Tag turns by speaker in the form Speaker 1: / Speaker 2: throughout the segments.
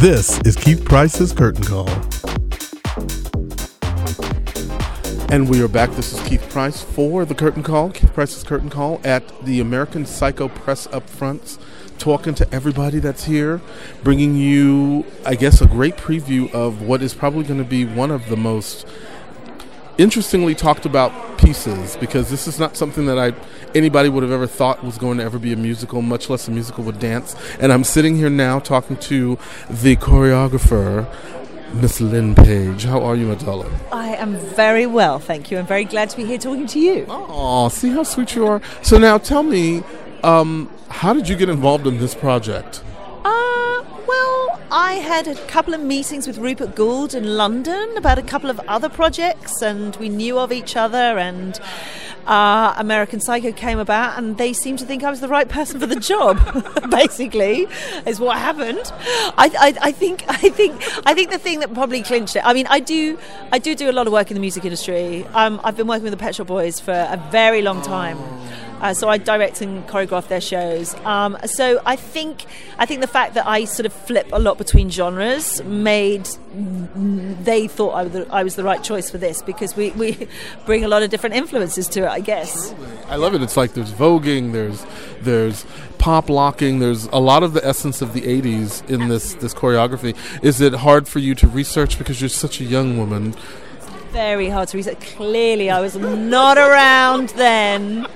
Speaker 1: This is Keith Price's Curtain Call.
Speaker 2: And we are back. This is Keith Price for the Curtain Call, Keith Price's Curtain Call at the American Psycho Press Upfronts, talking to everybody that's here, bringing you, I guess, a great preview of what is probably going to be one of the most interestingly talked about pieces because this is not something that I anybody would have ever thought was going to ever be a musical, much less a musical with dance. And I'm sitting here now talking to the choreographer. Miss Lynn Page, how are you, Adela?
Speaker 3: I am very well, thank you. I'm very glad to be here talking to you.
Speaker 2: Oh, see how sweet you are. So now, tell me, um, how did you get involved in this project?
Speaker 3: I had a couple of meetings with Rupert Goold in London about a couple of other projects, and we knew of each other, and uh, American Psycho came about, and they seemed to think I was the right person for the job. basically, is what happened. I, I, I, think, I think, I think the thing that probably clinched it. I mean, I do, I do do a lot of work in the music industry. Um, I've been working with the Pet Shop Boys for a very long time. Uh, so I direct and choreograph their shows. Um, so I think I think the fact that I sort of flip a lot between genres made they thought I was the, I was the right choice for this because we, we bring a lot of different influences to it. I guess.
Speaker 2: I love it. It's like there's voguing, there's there's pop locking. There's a lot of the essence of the '80s in this this choreography. Is it hard for you to research because you're such a young woman?
Speaker 3: Very hard to research. Clearly, I was not around then.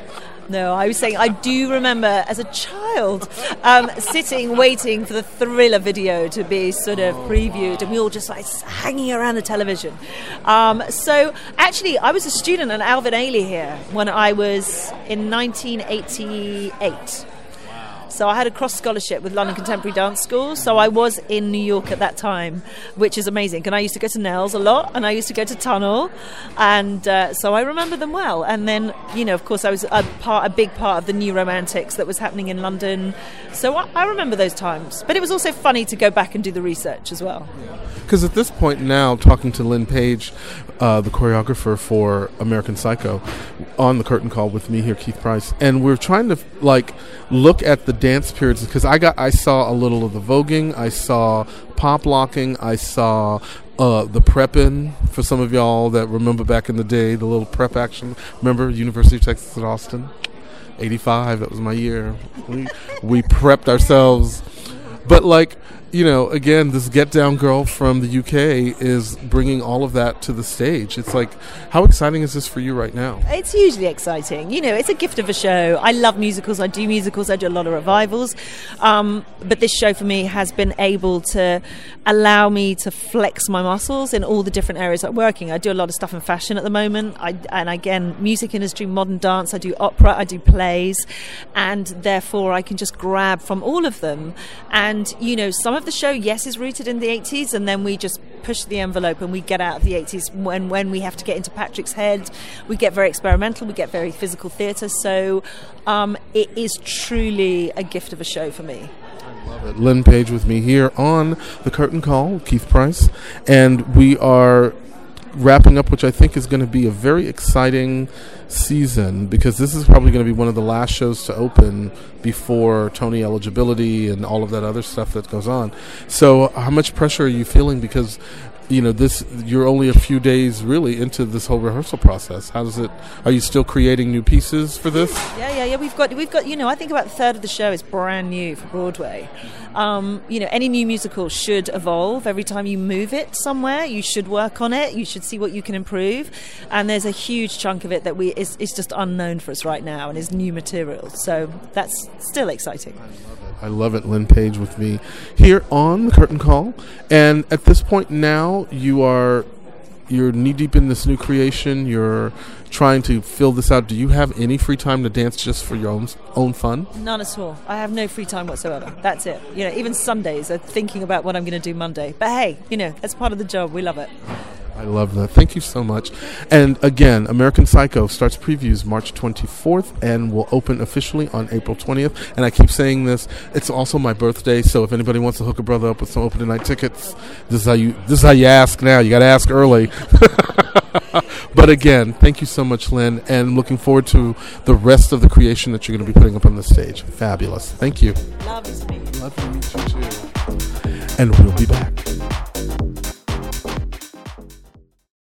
Speaker 3: No, I was saying I do remember as a child um, sitting waiting for the thriller video to be sort of previewed, and we all just like hanging around the television. Um, so actually, I was a student at Alvin Ailey here when I was in 1988. So I had a cross scholarship with London Contemporary Dance School. So I was in New York at that time, which is amazing. And I used to go to Nell's a lot, and I used to go to Tunnel, and uh, so I remember them well. And then, you know, of course, I was a part, a big part of the New Romantics that was happening in London. So I, I remember those times. But it was also funny to go back and do the research as well.
Speaker 2: Because at this point now, talking to Lynn Page, uh, the choreographer for American Psycho, on the curtain call with me here, Keith Price, and we're trying to like look at the dance periods because I got I saw a little of the voguing, I saw pop locking, I saw uh, the prepping for some of y'all that remember back in the day, the little prep action. Remember University of Texas at Austin, eighty five. That was my year. We we prepped ourselves, but like you know, again, this Get Down girl from the UK is bringing all of that to the stage. It's like, how exciting is this for you right now?
Speaker 3: It's hugely exciting. You know, it's a gift of a show. I love musicals. I do musicals. I do a lot of revivals. Um, but this show for me has been able to allow me to flex my muscles in all the different areas I'm working. I do a lot of stuff in fashion at the moment. I, and again, music industry, modern dance. I do opera. I do plays. And therefore, I can just grab from all of them. And, you know, some of of the show, yes, is rooted in the 80s, and then we just push the envelope and we get out of the 80s when, when we have to get into Patrick's head. We get very experimental, we get very physical theatre, so um, it is truly a gift of a show for me.
Speaker 2: I love it. Lynn Page with me here on the Curtain Call, Keith Price, and we are wrapping up, which I think is going to be a very exciting season because this is probably going to be one of the last shows to open before Tony eligibility and all of that other stuff that goes on. So, how much pressure are you feeling? Because you know this you're only a few days really into this whole rehearsal process. How does it are you still creating new pieces for this?
Speaker 3: Yeah yeah yeah. We've got we've got you know i think about a third of the show is brand new for broadway. Um, you know any new musical should evolve. Every time you move it somewhere you should work on it. You should see what you can improve. And there's a huge chunk of it that we is, is just unknown for us right now and is new material. So that's still exciting. I love it.
Speaker 2: I love it. Lynn Page with me here on the curtain call. And at this point now, you are you're knee deep in this new creation. You're trying to fill this out. Do you have any free time to dance just for your own own fun?
Speaker 3: None at all. I have no free time whatsoever. That's it. You know, even Sundays, I'm thinking about what I'm going to do Monday. But hey, you know, that's part of the job. We love it.
Speaker 2: I love that. Thank you so much. And again, American Psycho starts previews March 24th and will open officially on April 20th. And I keep saying this, it's also my birthday, so if anybody wants to hook a brother up with some opening night tickets, this is how you this is how you ask now. You got to ask early. but again, thank you so much, Lynn, and looking forward to the rest of the creation that you're going to be putting up on the stage. Fabulous. Thank you.
Speaker 3: Love to meet you.
Speaker 2: Love to meet you too. and we'll be back.